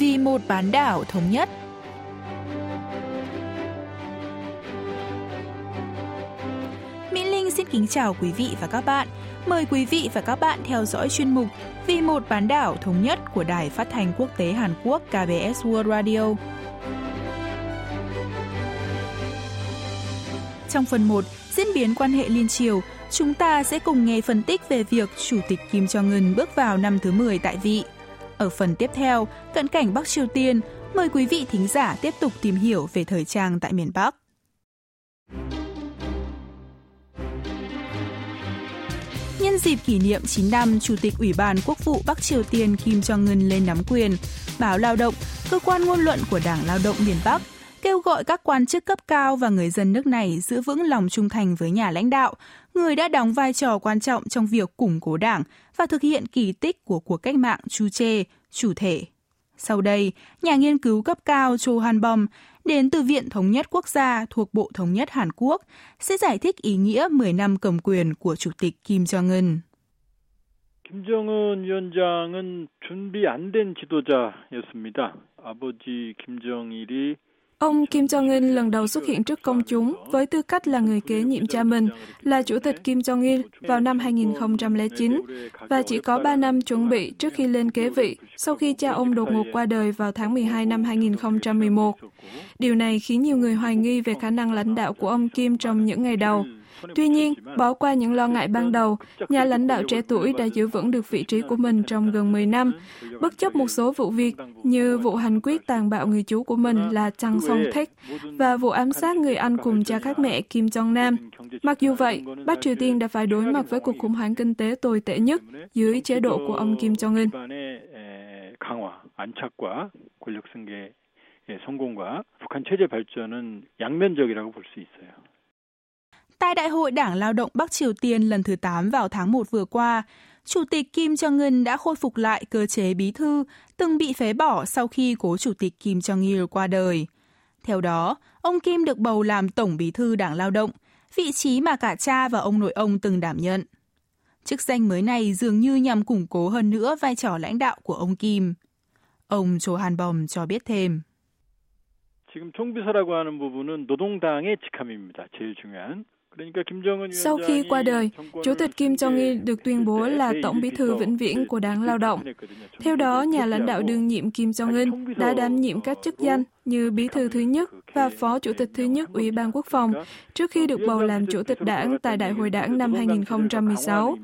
vì một bán đảo thống nhất. Mỹ Linh xin kính chào quý vị và các bạn. Mời quý vị và các bạn theo dõi chuyên mục Vì một bán đảo thống nhất của Đài Phát thanh Quốc tế Hàn Quốc KBS World Radio. Trong phần 1, diễn biến quan hệ liên triều, chúng ta sẽ cùng nghe phân tích về việc Chủ tịch Kim Jong-un bước vào năm thứ 10 tại vị. Ở phần tiếp theo, cận cảnh Bắc Triều Tiên, mời quý vị thính giả tiếp tục tìm hiểu về thời trang tại miền Bắc. Nhân dịp kỷ niệm 9 năm Chủ tịch Ủy ban Quốc vụ Bắc Triều Tiên Kim Jong-un lên nắm quyền, báo Lao động, cơ quan ngôn luận của Đảng Lao động miền Bắc, kêu gọi các quan chức cấp cao và người dân nước này giữ vững lòng trung thành với nhà lãnh đạo, người đã đóng vai trò quan trọng trong việc củng cố đảng và thực hiện kỳ tích của cuộc cách mạng Chu Chê, chủ thể. Sau đây, nhà nghiên cứu cấp cao Cho Han Bom đến từ Viện Thống nhất Quốc gia thuộc Bộ Thống nhất Hàn Quốc sẽ giải thích ý nghĩa 10 năm cầm quyền của Chủ tịch Kim Jong-un. 김정은 위원장은 준비 안 된 지도자였습니다. 아버지 김정일이 Ông Kim Jong-un lần đầu xuất hiện trước công chúng với tư cách là người kế nhiệm cha mình, là Chủ tịch Kim Jong-il vào năm 2009 và chỉ có 3 năm chuẩn bị trước khi lên kế vị sau khi cha ông đột ngột qua đời vào tháng 12 năm 2011. Điều này khiến nhiều người hoài nghi về khả năng lãnh đạo của ông Kim trong những ngày đầu. Tuy nhiên, bỏ qua những lo ngại ban đầu, nhà lãnh đạo trẻ tuổi đã giữ vững được vị trí của mình trong gần 10 năm, bất chấp một số vụ việc như vụ hành quyết tàn bạo người chú của mình là Chang Song Thek và vụ ám sát người anh cùng cha khác mẹ Kim Jong Nam. Mặc dù vậy, Bắc Triều Tiên đã phải đối mặt với cuộc khủng hoảng kinh tế tồi tệ nhất dưới chế độ của ông Kim Jong Un. 성공과 북한 체제 발전은 양면적이라고 볼 수 있어요. Tại Đại hội Đảng Lao động Bắc Triều Tiên lần thứ 8 vào tháng 1 vừa qua, Chủ tịch Kim Jong-un đã khôi phục lại cơ chế bí thư từng bị phế bỏ sau khi cố Chủ tịch Kim Jong-il qua đời. Theo đó, ông Kim được bầu làm Tổng bí thư Đảng Lao động, vị trí mà cả cha và ông nội ông từng đảm nhận. Chức danh mới này dường như nhằm củng cố hơn nữa vai trò lãnh đạo của ông Kim. Ông Cho Han Bom cho biết thêm. 지금 총비서라고 하는 부분은 노동당의 직함입니다. 제일 중요한. Sau khi qua đời, Chủ tịch Kim Jong-il được tuyên bố là Tổng bí thư vĩnh viễn của Đảng Lao động. Theo đó, nhà lãnh đạo đương nhiệm Kim Jong-un đã đảm nhiệm các chức danh như bí thư thứ nhất và phó chủ tịch thứ nhất Ủy ban Quốc phòng trước khi được bầu làm chủ tịch đảng tại Đại hội đảng năm 2016.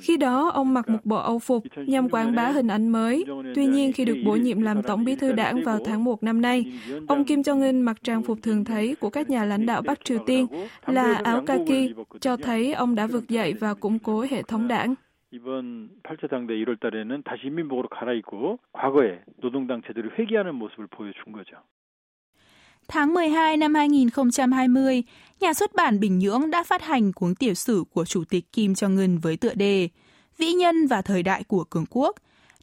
Khi đó, ông mặc một bộ âu phục nhằm quảng bá hình ảnh mới. Tuy nhiên, khi được bổ nhiệm làm tổng bí thư đảng vào tháng 1 năm nay, ông Kim Jong-un mặc trang phục thường thấy của các nhà lãnh đạo Bắc Triều Tiên là áo kaki, cho thấy ông đã vực dậy và củng cố hệ thống đảng. 이번 8차 당대 1월 달에는 다시 인민복으로 갈아입고 과거의 노동당 제도를 회귀하는 모습을 보여준 거죠. Tháng 12 năm 2020, nhà xuất bản Bình Nhưỡng đã phát hành cuốn tiểu sử của Chủ tịch Kim Jong-un với tựa đề Vĩ nhân và thời đại của cường quốc,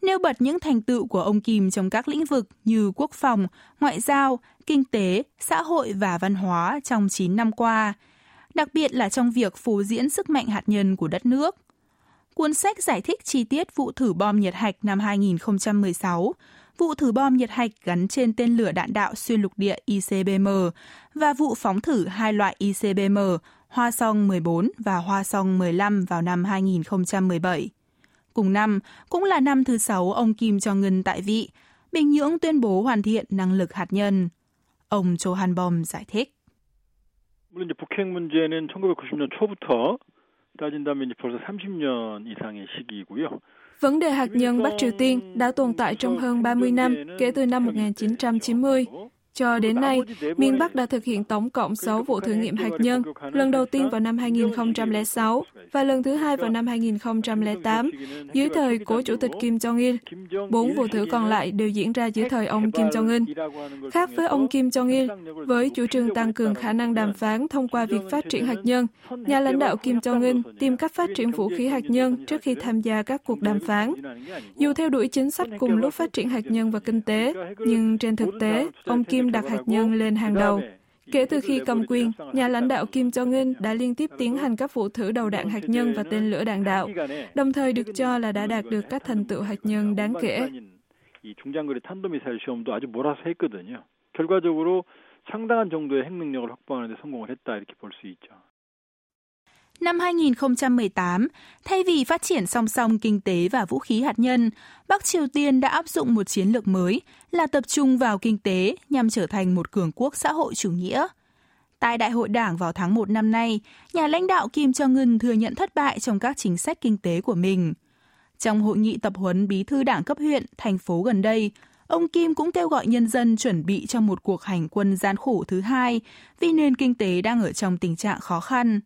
nêu bật những thành tựu của ông Kim trong các lĩnh vực như quốc phòng, ngoại giao, kinh tế, xã hội và văn hóa trong 9 năm qua, đặc biệt là trong việc phô diễn sức mạnh hạt nhân của đất nước. Cuốn sách giải thích chi tiết vụ thử bom nhiệt hạch năm 2016, vụ thử bom nhiệt hạch gắn trên tên lửa đạn đạo xuyên lục địa ICBM và vụ phóng thử hai loại ICBM Hoa Song 14 và Hoa Song 15 vào năm 2017. Cùng năm, cũng là năm thứ sáu ông Kim Jong-un tại vị, Bình Nhưỡng tuyên bố hoàn thiện năng lực hạt nhân. Ông Cho Han Bom giải thích. 물론 이제 북핵 문제는 1990년 초부터 따진다면 이제 벌써 30년 이상의 시기이고요. Vấn đề hạt nhân Bắc Triều Tiên đã tồn tại trong hơn 30 năm kể từ năm 1990. Cho đến nay, miền Bắc đã thực hiện tổng cộng 6 vụ thử nghiệm hạt nhân, lần đầu tiên vào năm 2006 và lần thứ hai vào năm 2008, dưới thời cố Chủ tịch Kim Jong-il. Bốn vụ thử còn lại đều diễn ra dưới thời ông Kim Jong-un. Khác với ông Kim Jong-il, với chủ trương tăng cường khả năng đàm phán thông qua việc phát triển hạt nhân, nhà lãnh đạo Kim Jong-un tìm cách phát triển vũ khí hạt nhân trước khi tham gia các cuộc đàm phán. Dù theo đuổi chính sách cùng lúc phát triển hạt nhân và kinh tế, nhưng trên thực tế, ông Kim đặt hạt nhân lên hàng đầu. Kể từ khi cầm quyền, nhà lãnh đạo Kim Jong-un đã liên tiếp tiến hành các vụ thử đầu đạn hạt nhân và tên lửa đạn đạo, đồng thời được cho là đã đạt được các thành tựu hạt nhân đáng kể. 이 중장거리 탄도미사일 시험도 a주 몰아서 했거든요. 결과적으로 상당한 정도의 핵 능력을 확보하는 데 성공을 했다 이렇게 볼 수 있죠. Năm 2018, thay vì phát triển song song kinh tế và vũ khí hạt nhân, Bắc Triều Tiên đã áp dụng một chiến lược mới là tập trung vào kinh tế nhằm trở thành một cường quốc xã hội chủ nghĩa. Tại Đại hội Đảng vào tháng 1 năm nay, nhà lãnh đạo Kim Jong-un thừa nhận thất bại trong các chính sách kinh tế của mình. Trong hội nghị tập huấn bí thư đảng cấp huyện, thành phố gần đây, ông Kim cũng kêu gọi nhân dân chuẩn bị cho một cuộc hành quân gian khổ thứ hai vì nền kinh tế đang ở trong tình trạng khó khăn.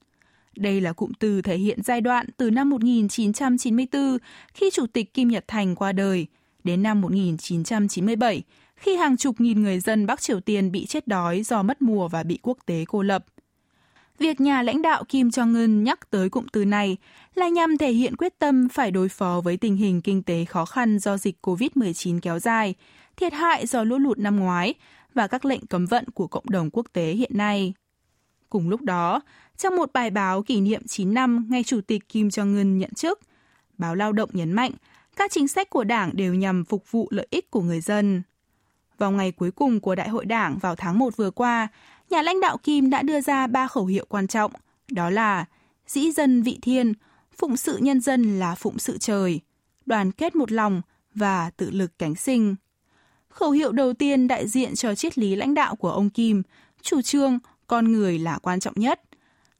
Đây là cụm từ thể hiện giai đoạn từ năm 1994 khi Chủ tịch Kim Nhật Thành qua đời đến năm 1997 khi hàng chục nghìn người dân Bắc Triều Tiên bị chết đói do mất mùa và bị quốc tế cô lập. Việc nhà lãnh đạo Kim Jong-un nhắc tới cụm từ này là nhằm thể hiện quyết tâm phải đối phó với tình hình kinh tế khó khăn do dịch COVID-19 kéo dài, thiệt hại do lũ lụt năm ngoái và các lệnh cấm vận của cộng đồng quốc tế hiện nay. Cùng lúc đó, trong một bài báo kỷ niệm 9 năm ngày Chủ tịch Kim Jong-un nhận chức, báo Lao động nhấn mạnh các chính sách của Đảng đều nhằm phục vụ lợi ích của người dân. Vào ngày cuối cùng của Đại hội Đảng vào tháng 1 vừa qua, nhà lãnh đạo Kim đã đưa ra ba khẩu hiệu quan trọng, đó là dĩ dân vị thiên, phụng sự nhân dân là phụng sự trời, đoàn kết một lòng và tự lực cánh sinh. Khẩu hiệu đầu tiên đại diện cho triết lý lãnh đạo của ông Kim, chủ trương con người là quan trọng nhất.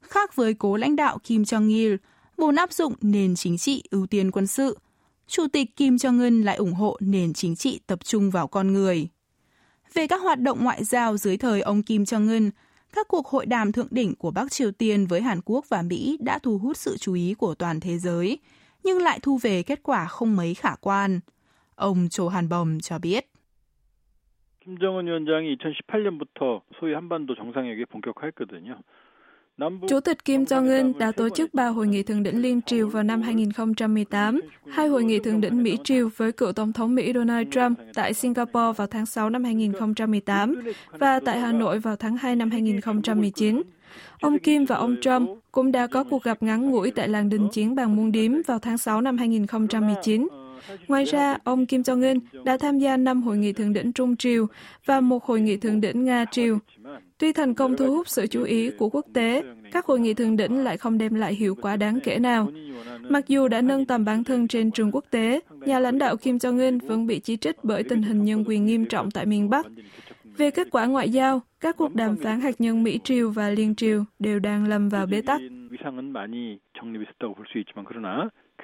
Khác với cố lãnh đạo Kim Jong-il, vốn áp dụng nền chính trị ưu tiên quân sự, Chủ tịch Kim Jong-un lại ủng hộ nền chính trị tập trung vào con người. Về các hoạt động ngoại giao dưới thời ông Kim Jong-un, các cuộc hội đàm thượng đỉnh của Bắc Triều Tiên với Hàn Quốc và Mỹ đã thu hút sự chú ý của toàn thế giới, nhưng lại thu về kết quả không mấy khả quan. Ông Cho Hàn Bồng cho biết. 김정은 위원장이 2018년부터 소위 한반도 정상회의 본격화했거든요. Chủ tịch Kim Jong-un đã tổ chức ba hội nghị thượng đỉnh liên triều vào năm 2018, hai hội nghị thượng đỉnh Mỹ-triều với cựu Tổng thống Mỹ Donald Trump tại Singapore vào tháng 6 năm 2018 và tại Hà Nội vào tháng 2 năm 2019. Ông Kim và ông Trump cũng đã có cuộc gặp ngắn ngủi tại làng đình chiến bằng muôn điếm vào tháng 6 năm 2019. Ngoài ra, ông Kim Jong-un đã tham gia năm hội nghị thượng đỉnh Trung Triều và một hội nghị thượng đỉnh Nga Triều. Tuy thành công thu hút sự chú ý của quốc tế, các hội nghị thượng đỉnh lại không đem lại hiệu quả đáng kể nào. Mặc dù đã nâng tầm bản thân trên trường quốc tế, nhà lãnh đạo Kim Jong-un vẫn bị chỉ trích bởi tình hình nhân quyền nghiêm trọng tại miền Bắc. Về kết quả ngoại giao, các cuộc đàm phán hạt nhân Mỹ Triều và Liên Triều đều đang lâm vào bế tắc.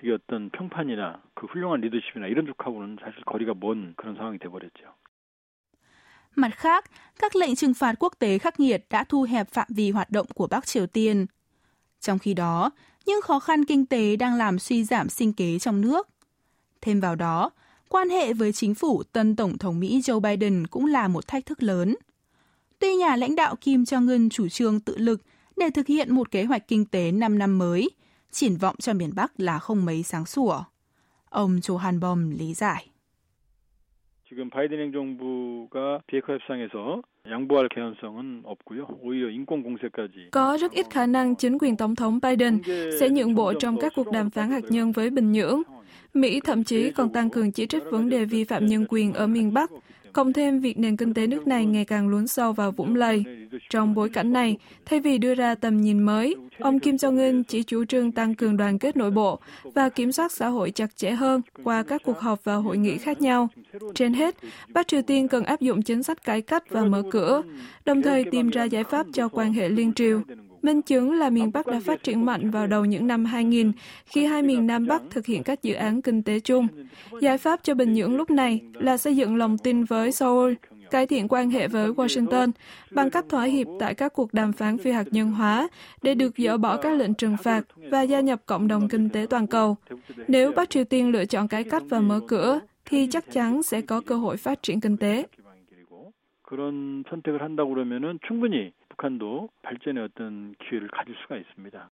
그게 어떤 평판이나 그 훌륭한 리더십이나 이런 쪽하고는 사실 거리가 먼 그런 상황이 돼버렸죠. Mặt khác, các lệnh trừng phạt quốc tế khắc nghiệt đã thu hẹp phạm vi hoạt động của Bắc Triều Tiên. Trong khi đó, những khó khăn kinh tế đang làm suy giảm sinh kế trong nước. Thêm vào đó, quan hệ với chính phủ tân Tổng thống Mỹ Joe Biden cũng là một thách thức lớn. Tuy nhà lãnh đạo Kim Jong-un chủ trương tự lực để thực hiện một kế hoạch kinh tế 5 năm mới, triển vọng cho miền Bắc là không mấy sáng sủa. Ông Johan Bom lý giải. 지금 바이든 행정부가 비핵화 협상에서 양보할 개연성은 없고요. 오히려 인권 공세까지. Có rất ít khả năng chính quyền tổng thống Biden sẽ nhượng bộ trong các cuộc đàm phán hạt nhân với Bình Nhưỡng. Mỹ thậm chí còn tăng cường chỉ trích vấn đề vi phạm nhân quyền ở miền Bắc cộng thêm việc nền kinh tế nước này ngày càng lún sâu vào vũng lầy. Trong bối cảnh này, thay vì đưa ra tầm nhìn mới, ông Kim Jong-un chỉ chủ trương tăng cường đoàn kết nội bộ và kiểm soát xã hội chặt chẽ hơn qua các cuộc họp và hội nghị khác nhau. Trên hết, Bắc Triều Tiên cần áp dụng chính sách cải cách và mở cửa, đồng thời tìm ra giải pháp cho quan hệ liên triều. Minh chứng là miền Bắc đã phát triển mạnh vào đầu những năm 2000 khi hai miền Nam Bắc thực hiện các dự án kinh tế chung. Giải pháp cho Bình Nhưỡng lúc này là xây dựng lòng tin với Seoul, cải thiện quan hệ với Washington bằng cách thỏa hiệp tại các cuộc đàm phán phi hạt nhân hóa để được dỡ bỏ các lệnh trừng phạt và gia nhập cộng đồng kinh tế toàn cầu. Nếu Bắc Triều Tiên lựa chọn cải cách và mở cửa, thì chắc chắn sẽ có cơ hội phát triển kinh tế. 그런 선택을 한다고 그러면은 충분히 북한도 발전의 어떤 기회를 가질 수가 있습니다.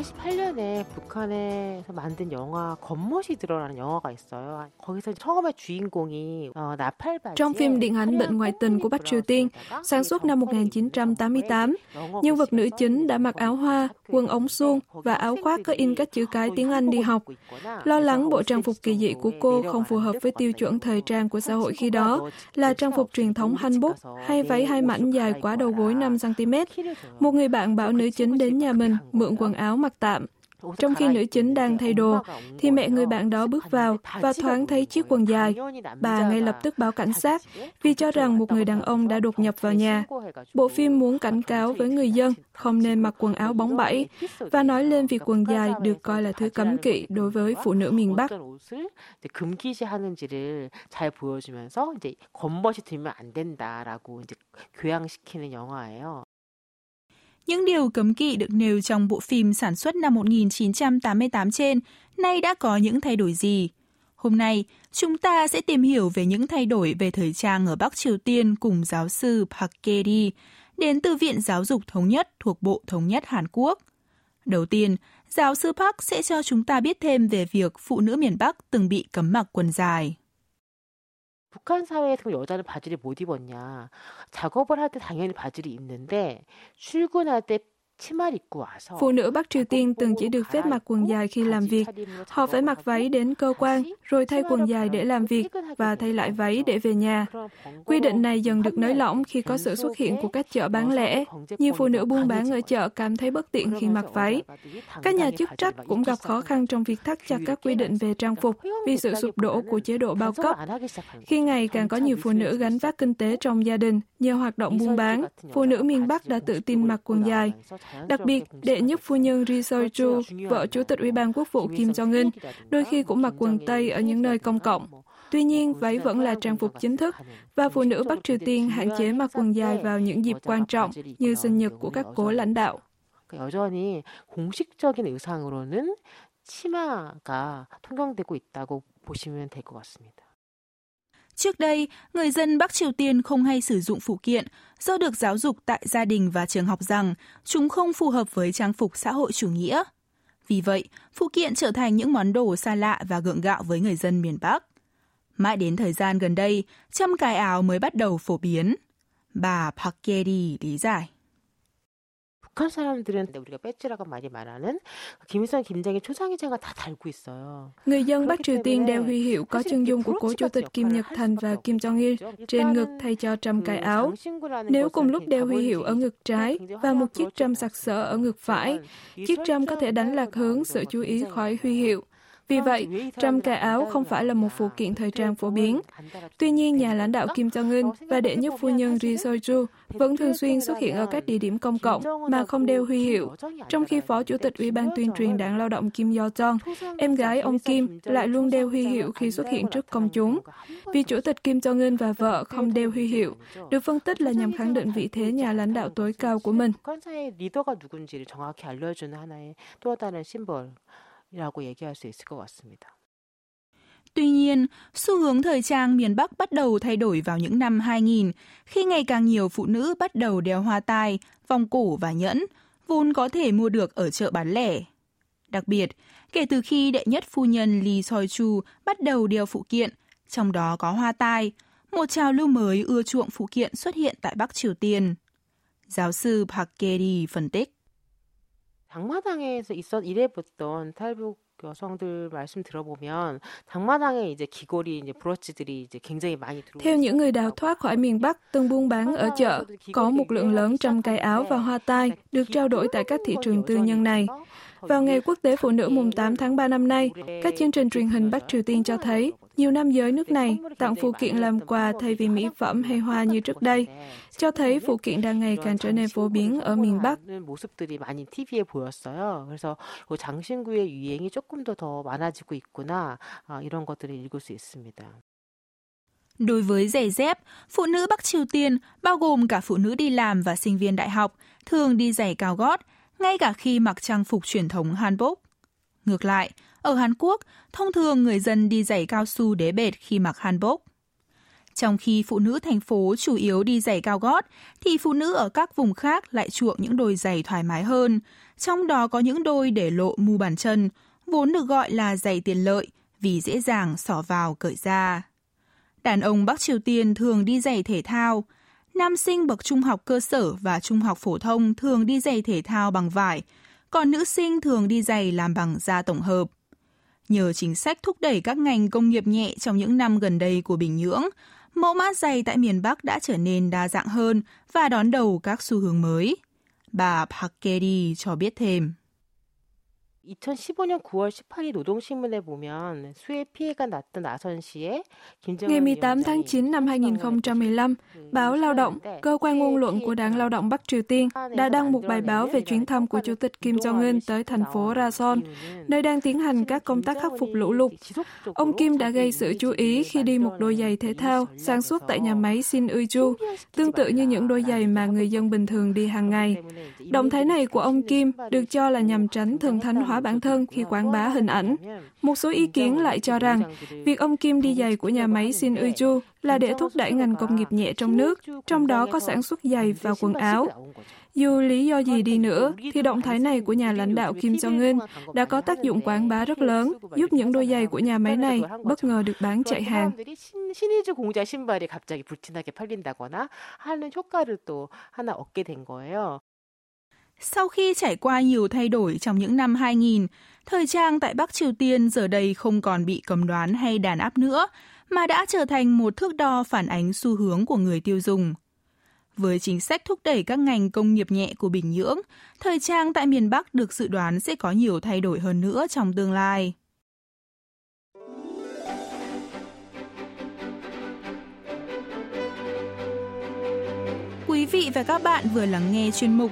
1948년에 북한에서 만든 영화 겉멋이 들어라는 영화가 있어요. 거기서 처음에 주인공이 어, 나팔 Trong phim điện ảnh Bệnh ngoại tình của Bắc Triều Tiên, sản xuất năm 1988, nhân vật nữ chính đã mặc áo hoa, quần ống suông và áo khoác có in các chữ cái tiếng Anh đi học. Lo lắng bộ trang phục kỳ dị của cô không phù hợp với tiêu chuẩn thời trang của xã hội khi đó là trang phục truyền thống hanbok hay váy hai mảnh dài quá đầu gối 5 cm. Một người bạn bảo nữ chính đến nhà mình mượn quần áo mặc tạm. Trong khi nữ chính đang thay đồ, thì mẹ người bạn đó bước vào và thoáng thấy chiếc quần dài. Bà ngay lập tức báo cảnh sát vì cho rằng một người đàn ông đã đột nhập vào nhà. Bộ phim muốn cảnh cáo với người dân không nên mặc quần áo bóng bẩy và nói lên việc quần dài được coi là thứ cấm kỵ đối với phụ nữ miền Bắc. Những điều cấm kỵ được nêu trong bộ phim sản xuất năm 1988 trên nay đã có những thay đổi gì? Hôm nay, chúng ta sẽ tìm hiểu về những thay đổi về thời trang ở Bắc Triều Tiên cùng giáo sư Park Keri, đến từ Viện Giáo dục Thống nhất thuộc Bộ Thống nhất Hàn Quốc. Đầu tiên, giáo sư Park sẽ cho chúng ta biết thêm về việc phụ nữ miền Bắc từng bị cấm mặc quần dài. 북한 사회에서 여자는 바지를 못 입었냐. 작업을 할 때 당연히 바지를 입는데 출근할 때 Phụ nữ Bắc Triều Tiên từng chỉ được phép mặc quần dài khi làm việc. Họ phải mặc váy đến cơ quan, rồi thay quần dài để làm việc và thay lại váy để về nhà. Quy định này dần được nới lỏng khi có sự xuất hiện của các chợ bán lẻ. Nhiều phụ nữ buôn bán ở chợ cảm thấy bất tiện khi mặc váy. Các nhà chức trách cũng gặp khó khăn trong việc thắt chặt các quy định về trang phục vì sự sụp đổ của chế độ bao cấp. Khi ngày càng có nhiều phụ nữ gánh vác kinh tế trong gia đình nhờ hoạt động buôn bán, phụ nữ miền Bắc đã tự tin mặc quần dài. Đặc biệt, đệ nhất phu nhân Ri Seo-ju, vợ Chủ tịch Ủy ban Quốc vụ Kim Jong-un, đôi khi cũng mặc quần tây ở những nơi công cộng. Tuy nhiên, váy vẫn là trang phục chính thức và phụ nữ Bắc Triều Tiên hạn chế mặc quần dài vào những dịp quan trọng như sinh nhật của các cố lãnh đạo. 여전히 공식적인 의상으로는 치마가 통용되고 있다고 보시면 될 것 같습니다. Trước đây, người dân Bắc Triều Tiên không hay sử dụng phụ kiện do được giáo dục tại gia đình và trường học rằng chúng không phù hợp với trang phục xã hội chủ nghĩa. Vì vậy, phụ kiện trở thành những món đồ xa lạ và gượng gạo với người dân miền Bắc. Mãi đến thời gian gần đây, châm cài áo mới bắt đầu phổ biến. Bà Park Keri lý giải. 북한 사람들은 우리가 배지라고 많이 말하는 김일성, 김정일 초상회장을 다 달고 있어요. Người dân Bắc Triều Tiên đeo huy hiệu có chân dung của cố chủ tịch Kim Nhật Thành và Kim Jong Il trên ngực thay cho trâm cài áo. Nếu cùng lúc đeo huy hiệu ở ngực trái và một chiếc trâm sặc sỡ ở ngực phải, chiếc trâm có thể đánh lạc hướng sự chú ý khỏi huy hiệu. Vì vậy, trăm cài áo không phải là một phụ kiện thời trang phổ biến. Tuy nhiên, nhà lãnh đạo Kim Jong-un và đệ nhất phu nhân Ri Seo-ju vẫn thường xuyên xuất hiện ở các địa điểm công cộng mà không đeo huy hiệu, trong khi Phó Chủ tịch Ủy ban tuyên truyền đảng lao động Kim Yo-jong, em gái ông Kim, lại luôn đeo huy hiệu khi xuất hiện trước công chúng. Vì Chủ tịch Kim Jong-un và vợ không đeo huy hiệu, được phân tích là nhằm khẳng định vị thế nhà lãnh đạo tối cao của mình. 리더가 누군지를 정확히 알려주는 하나의 또 다른 심벌. 이라고 얘기할 수 있을 것 같습니다. Tuy nhiên, xu hướng thời trang miền Bắc bắt đầu thay đổi vào những năm 2000, khi ngày càng nhiều phụ nữ bắt đầu đeo hoa tai, vòng cổ và nhẫn, vốn có thể mua được ở chợ bán lẻ. Đặc biệt, kể từ khi đệ nhất phu nhân Lee Soi-chu bắt đầu đeo phụ kiện, trong đó có hoa tai, một trào lưu mới ưa chuộng phụ kiện xuất hiện tại Bắc Triều Tiên. Giáo sư Park Keri phân tích. 당마당에서 있었 일해봤던 탈북 여성들 말씀 들어보면 당마당에 이제 귀걸이 이제 브로치들이 이제 굉장히 많이 들어오고 Theo những người đào thoát khỏi miền Bắc từng buôn bán ở chợ, có một lượng lớn trăm cái áo và hoa tai được trao đổi tại các thị trường tư nhân này. Vào ngày quốc tế phụ nữ mùng 8 tháng 3 năm nay, các chương trình truyền hình Bắc Triều Tiên cho thấy nhiều nam giới nước này tặng phụ kiện làm quà thay vì mỹ phẩm hay hoa như trước đây, cho thấy phụ kiện đang ngày càng trở nên phổ biến ở miền Bắc. Đối với giày dép, phụ nữ Bắc Triều Tiên, bao gồm cả phụ nữ đi làm và sinh viên đại học, thường đi giày cao gót, ngay cả khi mặc trang phục truyền thống Hanbok. Ngược lại, ở Hàn Quốc, thông thường người dân đi giày cao su đế bệt khi mặc hanbok. Trong khi phụ nữ thành phố chủ yếu đi giày cao gót, thì phụ nữ ở các vùng khác lại chuộng những đôi giày thoải mái hơn. Trong đó có những đôi để lộ mu bàn chân, vốn được gọi là giày tiền lợi vì dễ dàng xỏ vào cởi ra. Đàn ông Bắc Triều Tiên thường đi giày thể thao. Nam sinh bậc trung học cơ sở và trung học phổ thông thường đi giày thể thao bằng vải, còn nữ sinh thường đi giày làm bằng da tổng hợp. Nhờ chính sách thúc đẩy các ngành công nghiệp nhẹ trong những năm gần đây của Bình Nhưỡng, mẫu mã giày tại miền Bắc đã trở nên đa dạng hơn và đón đầu các xu hướng mới. Bà Park Kedi cho biết thêm. Ngày 18 tháng 9 năm 2015, báo Lao động, cơ quan ngôn luận của Đảng Lao động Bắc Triều Tiên đã đăng một bài báo về chuyến thăm của Chủ tịch Kim Jong-un tới thành phố Rason, nơi đang tiến hành các công tác khắc phục lũ lụt. Ông Kim đã gây sự chú ý khi đi một đôi giày thể thao sản xuất tại nhà máy Shin Uju, tương tự như những đôi giày mà người dân bình thường đi hàng ngày. Động thái này của ông Kim được cho là nhằm tránh thần thánh hóa bản thân khi quảng bá hình ảnh. Một số ý kiến lại cho rằng, việc ông Kim đi giày của nhà máy Shin Uju là để thúc đẩy ngành công nghiệp nhẹ trong nước, trong đó có sản xuất giày và quần áo. Dù lý do gì đi nữa, thì động thái này của nhà lãnh đạo Kim Jong-un đã có tác dụng quảng bá rất lớn, giúp những đôi giày của nhà máy này bất ngờ được bán chạy hàng. Sau khi trải qua nhiều thay đổi trong những năm 2000, thời trang tại Bắc Triều Tiên giờ đây không còn bị cấm đoán hay đàn áp nữa, mà đã trở thành một thước đo phản ánh xu hướng của người tiêu dùng. Với chính sách thúc đẩy các ngành công nghiệp nhẹ của Bình Nhưỡng, thời trang tại miền Bắc được dự đoán sẽ có nhiều thay đổi hơn nữa trong tương lai. Quý vị và các bạn vừa lắng nghe chuyên mục